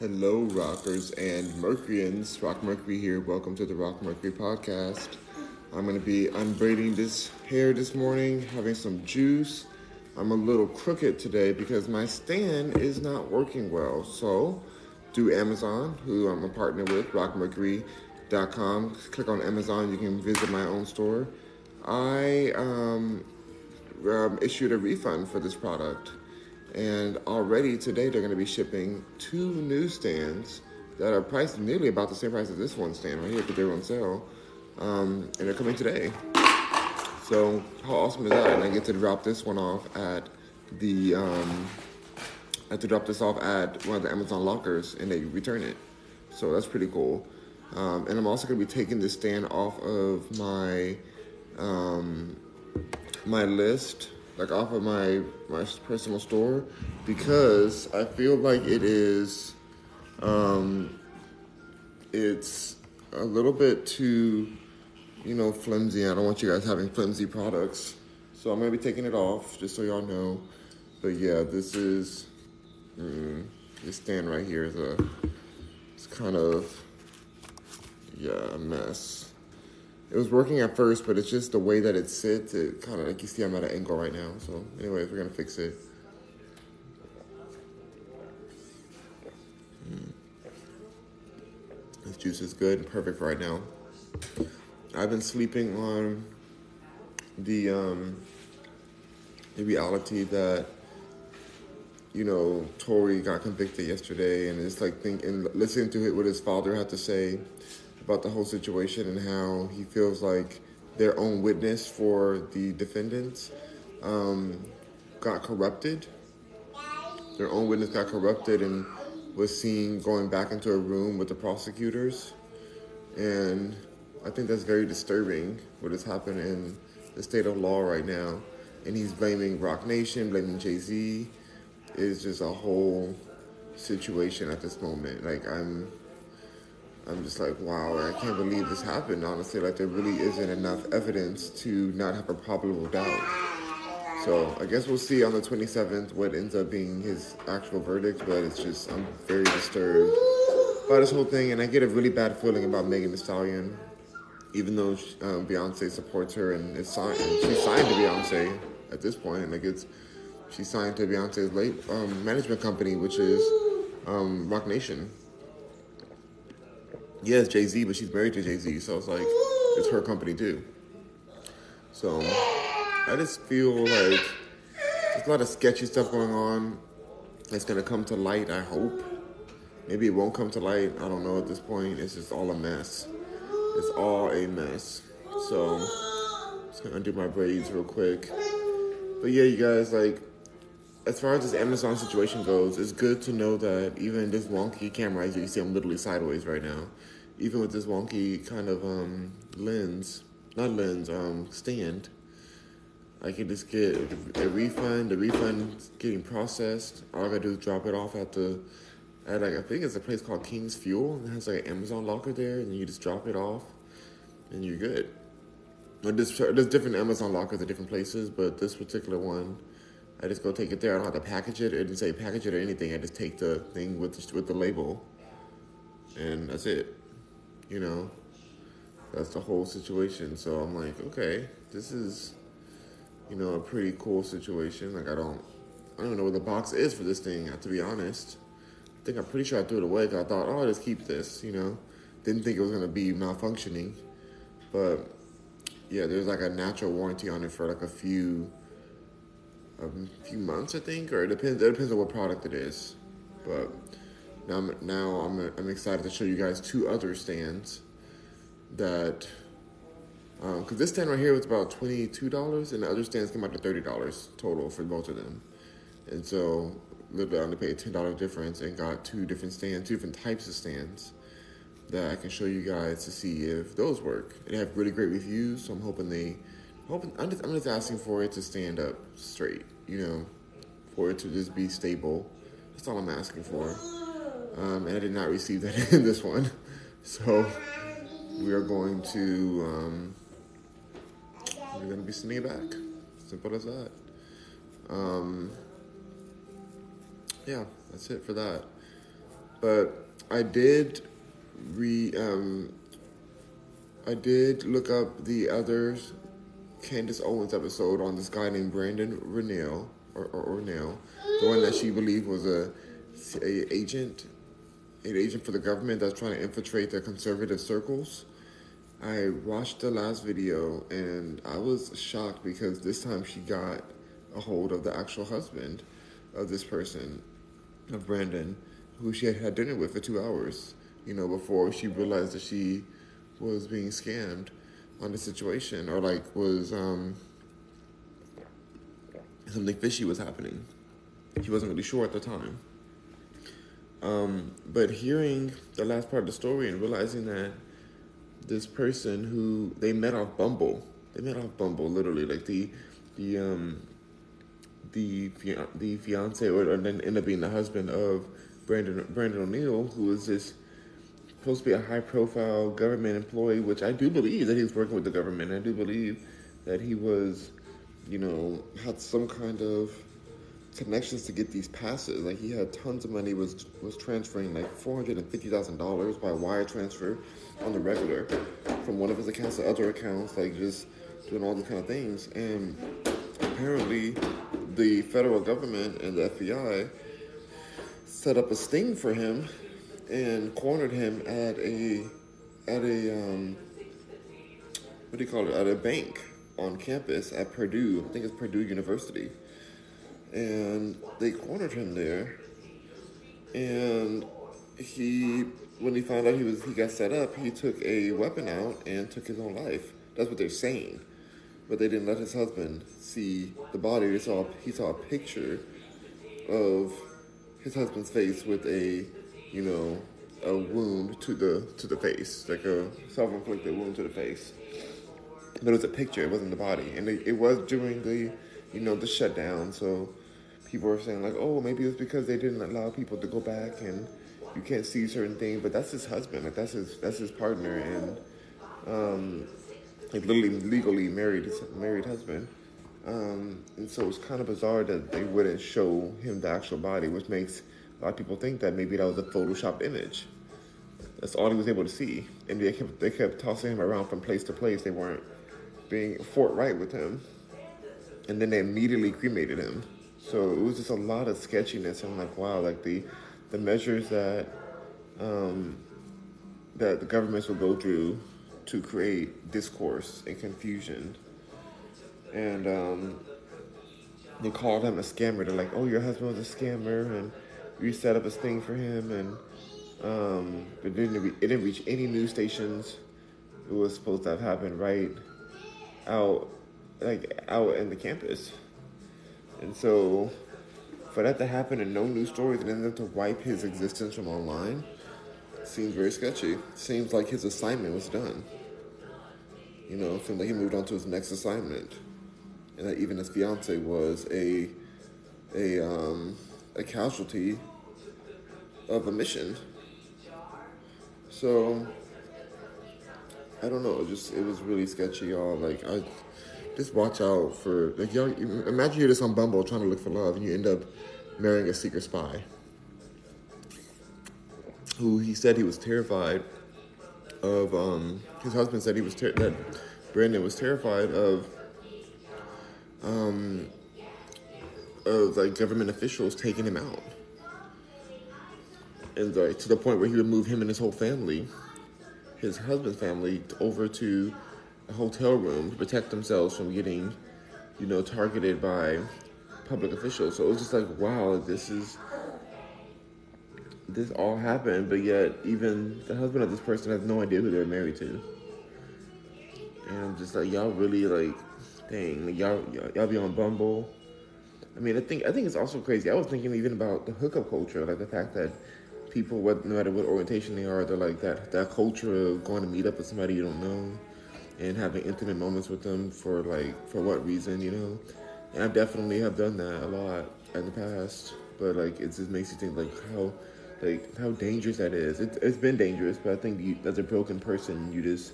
Hello, rockers and Mercuryans. Rock Mercury here. Welcome to the Rock Mercury podcast. I'm going to be unbraiding this hair this morning, having some juice. I'm a little crooked today because my stand is not working well. So, do Amazon, who I'm a partner with, rockmercury.com. Click on Amazon. You can visit my own store. I um, um, issued a refund for this product. And already today they're going to be shipping two new stands that are priced nearly about the same price as this one stand right here because they're on sale. Um, and they're coming today. So how awesome is that? And I get to drop this one off at the um, I have to drop this off at one of the Amazon lockers and they return it. So that's pretty cool. Um, and I'm also going to be taking this stand off of my um, my list like off of my my personal store because I feel like it is um it's a little bit too you know flimsy. I don't want you guys having flimsy products. So I'm gonna be taking it off just so y'all know. But yeah, this is mm, this stand right here is a it's kind of yeah a mess. It was working at first, but it's just the way that it sits. It kind of like you see, I'm at an angle right now. So, anyways, we're gonna fix it. Mm. This juice is good and perfect right now. I've been sleeping on the um, the reality that you know Tory got convicted yesterday, and it's like thinking, listening to it, what his father had to say about the whole situation and how he feels like their own witness for the defendants um, got corrupted. Their own witness got corrupted and was seen going back into a room with the prosecutors. And I think that's very disturbing what has happened in the state of law right now. And he's blaming Roc Nation, blaming Jay Z. It's just a whole situation at this moment. Like, I'm I'm just like, wow, I can't believe this happened, honestly. Like, there really isn't enough evidence to not have a probable doubt. So, I guess we'll see on the 27th what ends up being his actual verdict, but it's just, I'm very disturbed by this whole thing, and I get a really bad feeling about Megan Thee Stallion, even though um, Beyonce supports her and is signed, and she's signed to Beyonce at this point, and like it's, she's signed to Beyonce's late um, management company, which is um, Roc Nation yes, Jay Z, but she's married to Jay Z, so it's like it's her company too. So I just feel like there's a lot of sketchy stuff going on. It's gonna come to light. I hope. Maybe it won't come to light. I don't know at this point. It's just all a mess. It's all a mess. So just gonna undo my braids real quick. But yeah, you guys, like as far as this Amazon situation goes, it's good to know that even this wonky camera, as you see, I'm literally sideways right now. Even with this wonky kind of um, lens, not lens, um, stand, I can just get a refund. The refund getting processed. All I gotta do is drop it off at the, at like I think it's a place called King's Fuel. It has like an Amazon locker there, and you just drop it off, and you're good. But there's, there's different Amazon lockers at different places, but this particular one I just go take it there. I don't have to package it. It didn't say package it or anything. I just take the thing with the, with the label, and that's it. You know, that's the whole situation. So I'm like, okay, this is, you know, a pretty cool situation. Like I don't, I don't even know what the box is for this thing. To be honest, I think I'm pretty sure I threw it away. Cause I thought, oh, I'll just keep this. You know, didn't think it was gonna be malfunctioning, but yeah, there's like a natural warranty on it for like a few a few months, I think, or it depends. It depends on what product it is. But now, I'm, now I'm I'm excited to show you guys two other stands that because um, this stand right here was about twenty two dollars, and the other stands came out to thirty dollars total for both of them. And so, literally, I only paid a ten dollar difference and got two different stands, two different types of stands that I can show you guys to see if those work. They have really great reviews, so I'm hoping they hoping I'm just I'm just asking for it to stand up straight, you know, for it to just be stable. That's all I'm asking for. Um, and I did not receive that in this one, so we are going to um, we're going to be sending it back. Simple as that. Um, yeah, that's it for that. But I did re um, I did look up the other Candace Owens episode on this guy named Brandon Renell or, or, or the one that she believed was a, a agent, an agent for the government that's trying to infiltrate the conservative circles. I watched the last video and I was shocked because this time she got a hold of the actual husband of this person, of Brandon, who she had had dinner with for two hours, you know, before she realized that she was being scammed on the situation or like was um, something fishy was happening. She wasn't really sure at the time. Um, but hearing the last part of the story and realizing that this person who they met off Bumble, they met off Bumble literally, like the the um the the fiance or, or then ended up being the husband of Brandon Brandon O'Neill, who was this supposed to be a high profile government employee, which I do believe that he was working with the government. I do believe that he was, you know, had some kind of connections to get these passes. Like he had tons of money, was was transferring like four hundred and fifty thousand dollars by wire transfer on the regular from one of his accounts to other accounts, like just doing all these kind of things. And apparently, the federal government and the FBI set up a sting for him and cornered him at a at a um, what do you call it? At a bank on campus at Purdue. I think it's Purdue University, and they cornered him there. And he, when he found out he was he got set up, he took a weapon out and took his own life. That's what they're saying, but they didn't let his husband see the body. They saw he saw a picture of his husband's face with a you know, a wound to the to the face, like a self-inflicted wound to the face. But it was a picture; it wasn't the body, and it, it was during the, you know, the shutdown. So people were saying like, oh, maybe it was because they didn't allow people to go back and you can't see certain things. But that's his husband, like that's his that's his partner, and um, like literally legally married his married husband. Um, and so it's kind of bizarre that they wouldn't show him the actual body, which makes a lot of people think that maybe that was a Photoshop image. That's all he was able to see. And they kept, they kept tossing him around from place to place. They weren't being forthright with him. And then they immediately cremated him. So it was just a lot of sketchiness. I'm like, wow, like the the measures that um, that the governments will go through to create discourse and confusion. And um, they called him a scammer. They're like, oh, your husband was a scammer, and we set up a sting for him, and um, it didn't re- it didn't reach any news stations. It was supposed to have happened right out like out in the campus, and so for that to happen and no news stories and then to wipe his existence from online seems very sketchy. Seems like his assignment was done. You know, seems like he moved on to his next assignment, and that even his fiance was a a um, a casualty of a mission. So I don't know. It just it was really sketchy, y'all. Like I just watch out for like y'all. Imagine you're just on Bumble trying to look for love, and you end up marrying a secret spy who he said he was terrified of. Um, his husband said he was ter- that Brandon was terrified of. Um, of like government officials taking him out and like to the point where he would move him and his whole family, his husband's family, over to hotel room to protect themselves from getting, you know, targeted by public officials. So it was just like, wow, this is this all happened, but yet even the husband of this person has no idea who they're married to. And I'm just like, y'all really like, dang, like y'all, y'all, be on Bumble. I mean, I think I think it's also crazy. I was thinking even about the hookup culture, like the fact that people, no matter what orientation they are, they're like that that culture of going to meet up with somebody you don't know and having intimate moments with them for like for what reason, you know. And I definitely have done that a lot in the past, but like it just makes you think like how like how dangerous that is. It, it's been dangerous, but I think you, as a broken person, you just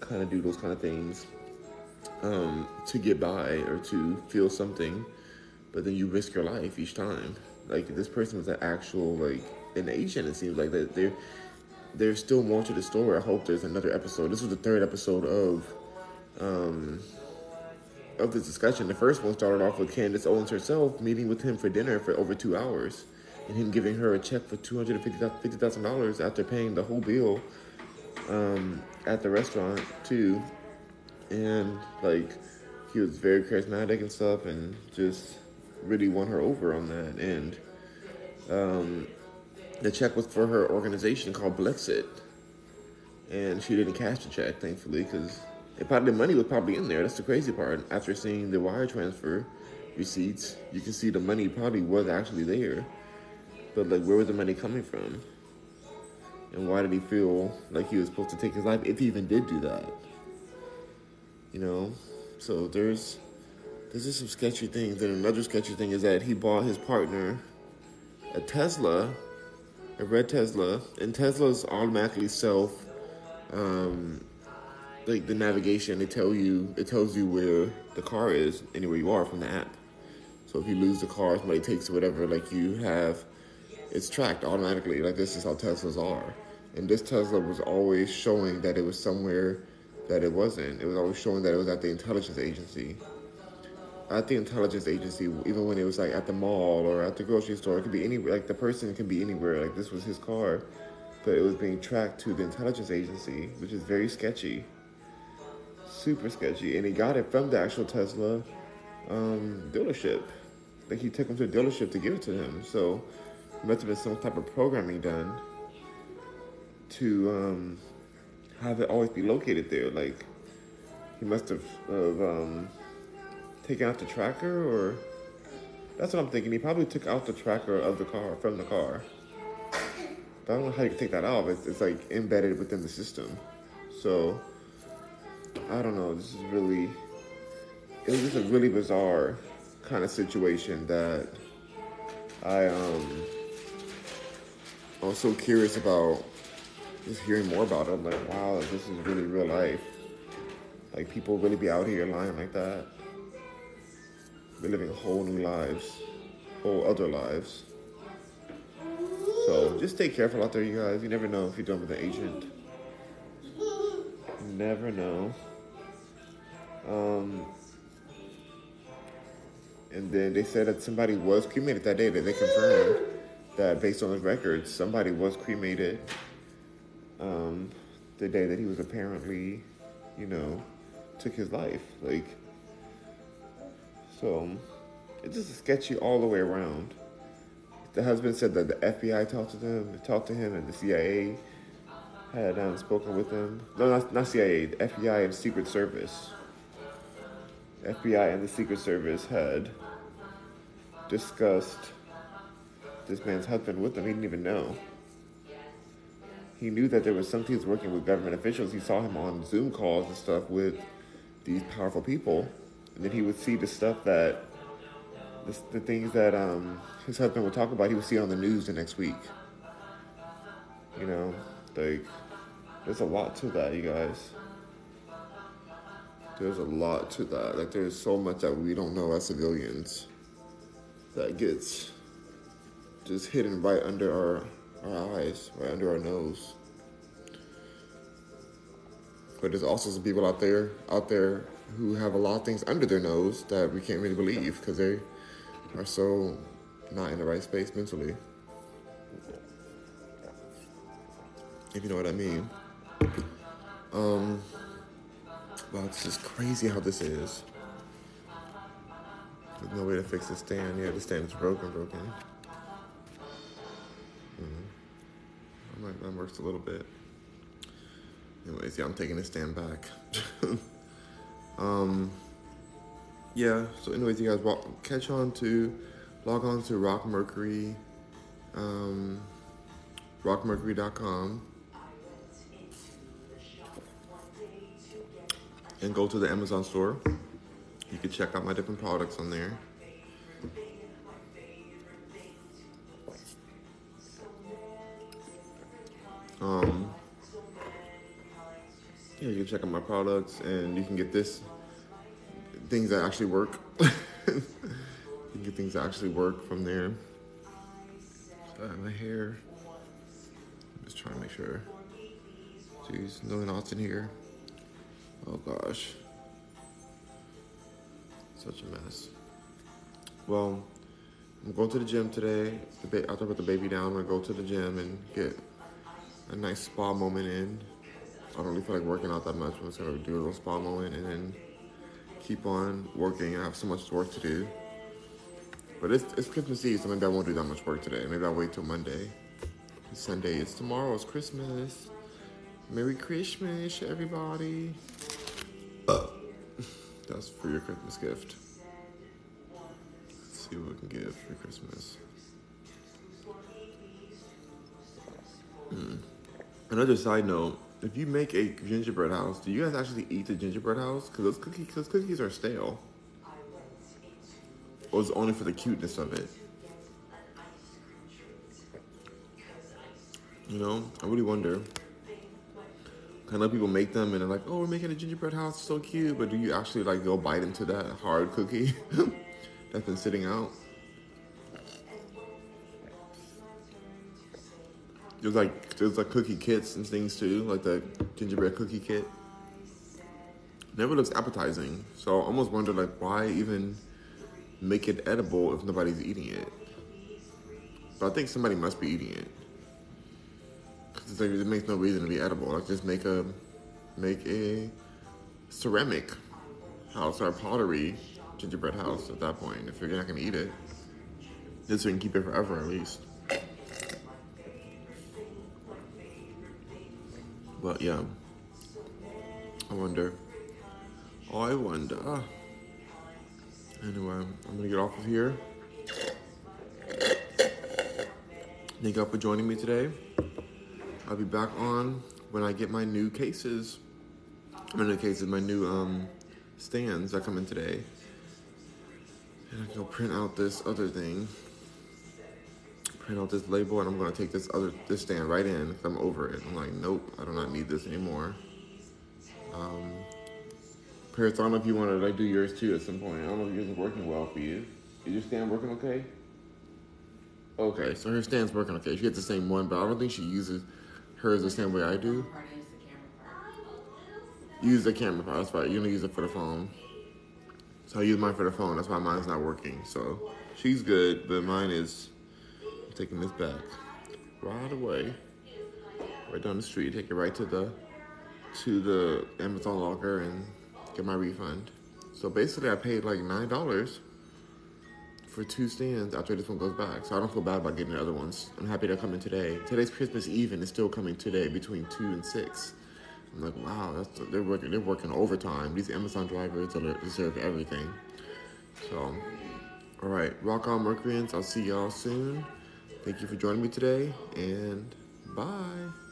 kind of do those kind of things um, to get by or to feel something, but then you risk your life each time. Like this person was an actual like an agent. It seems like that there there's still more to the story. I hope there's another episode. This was the third episode of um, of this discussion. The first one started off with Candace Owens herself meeting with him for dinner for over two hours, and him giving her a check for two hundred and fifty thousand dollars after paying the whole bill um, at the restaurant too, and like he was very charismatic and stuff, and just really won her over on that. And um, the check was for her organization called Blexit, and she didn't cash the check, thankfully, because probably the money was probably in there. That's the crazy part. After seeing the wire transfer receipts, you can see the money probably was actually there, but like, where was the money coming from? And why did he feel like he was supposed to take his life if he even did do that? You know, so there's there's some sketchy things. And another sketchy thing is that he bought his partner a Tesla, a red Tesla, and Teslas automatically self um, like the navigation. It tell you it tells you where the car is anywhere you are from the app. So if you lose the car, somebody takes whatever, like you have, it's tracked automatically. Like this is how Teslas are. And this Tesla was always showing that it was somewhere that it wasn't. It was always showing that it was at the intelligence agency. At the intelligence agency, even when it was like at the mall or at the grocery store, it could be anywhere. Like the person can be anywhere. Like this was his car, but it was being tracked to the intelligence agency, which is very sketchy. Super sketchy. And he got it from the actual Tesla um, dealership. Like he took him to the dealership to give it to him. So must have been some type of programming done to um, have it always be located there. Like he must have, have um, taken out the tracker, or that's what I'm thinking. He probably took out the tracker of the car from the car. But I don't know how you can take that off. It's, it's like embedded within the system. So I don't know. This is really it was just a really bizarre kind of situation that I um I was so curious about just hearing more about it. I'm like, wow, this is really real life. Like people really be out here lying like that. They're living whole new lives, whole other lives. So just stay careful out there, you guys. You never know if you're done with an agent. You never know. Um, and then they said that somebody was cremated that day. That they confirmed that based on the records, somebody was cremated um, the day that he was apparently, you know, took his life. Like, so it's just sketchy all the way around. The husband said that the FBI talked to them, talked to him, and the CIA had um, spoken with him. No, not, not CIA. The FBI and Secret Service. FBI and the Secret Service had discussed this man's husband with them. He didn't even know. He knew that there was something was working with government officials. He saw him on Zoom calls and stuff with these powerful people. And then he would see the stuff that, the, the things that um, his husband would talk about, he would see on the news the next week. You know, like, there's a lot to that, you guys. There's a lot to that. Like, there's so much that we don't know as civilians that gets just hidden right under our, our eyes, right under our nose. But there's also some people out there, out there who have a lot of things under their nose that we can't really believe because they are so not in the right space mentally. If you know what I mean. Um, wow, it's just crazy how this is. There's no way to fix the stand. Yeah, the stand is broken, broken. Mm-hmm. That works a little bit. Anyways, yeah, I'm taking the stand back. um, yeah, so anyways, you guys walk, catch on to, log on to Rock Mercury, um, rockmercury.com. And go to the Amazon store. You can check out my different products on there. Um, yeah, you can check out my products and you can get this things that actually work. you can get things that actually work from there. So my hair I'm just trying to make sure. Jeez, no knots in here. Oh gosh. Such a mess. Well, I'm going to the gym today. The ba- after put the baby down, I'm gonna go to the gym and get a nice spa moment in. I don't really feel like working out that much. I'm just gonna do a little spa moment and then keep on working. I have so much work to do. But it's, it's Christmas Eve, so maybe I won't do that much work today. Maybe I'll wait till Monday. Sunday is tomorrow. It's Christmas. Merry Christmas, everybody. That's for your Christmas gift. Let's see what we can give for Christmas. Hmm. Another side note: If you make a gingerbread house, do you guys actually eat the gingerbread house? Because those cookies, those cookies are stale. Or is it was only for the cuteness of it? You know, I really wonder. I know people make them and they're like, "Oh, we're making a gingerbread house, so cute." But do you actually like go bite into that hard cookie that's been sitting out? There's like there's like cookie kits and things too, like the gingerbread cookie kit. Never looks appetizing, so I almost wonder like why even make it edible if nobody's eating it. But I think somebody must be eating it. Cause like, it makes no reason to be edible. Like just make a make a ceramic house or pottery gingerbread house at that point. If you're not gonna eat it, just so you can keep it forever at least. But yeah, I wonder. I wonder. Anyway, I'm gonna get off of here. Thank y'all for joining me today. I'll be back on when I get my new cases. My new cases, my new um, stands that come in today. And I can go print out this other thing. Out this label, and I'm gonna take this other this stand right in because I'm over it. I'm like, nope, I do not need this anymore. Um, Paris, I don't know if you want to like do yours too at some point. I don't know if yours is working well for you. Is your stand working okay? Okay, so her stand's working okay. She gets the same one, but I don't think she uses hers the same way I do. Use the camera part. That's right. You're gonna use it for the phone. So I use mine for the phone. That's why mine's not working. So she's good, but mine is taking this back right away, right down the street. Take it right to the to the Amazon locker and get my refund. So basically, I paid like nine dollars for two stands after this one goes back. So I don't feel bad about getting the other ones. I'm happy they're coming today. Today's Christmas Eve and it's still coming today between two and six. I'm like, wow, that's they're working they're working overtime. These Amazon drivers deserve everything. So, all right, rock on, Mercuryans. I'll see y'all soon. Thank you for joining me today, and bye.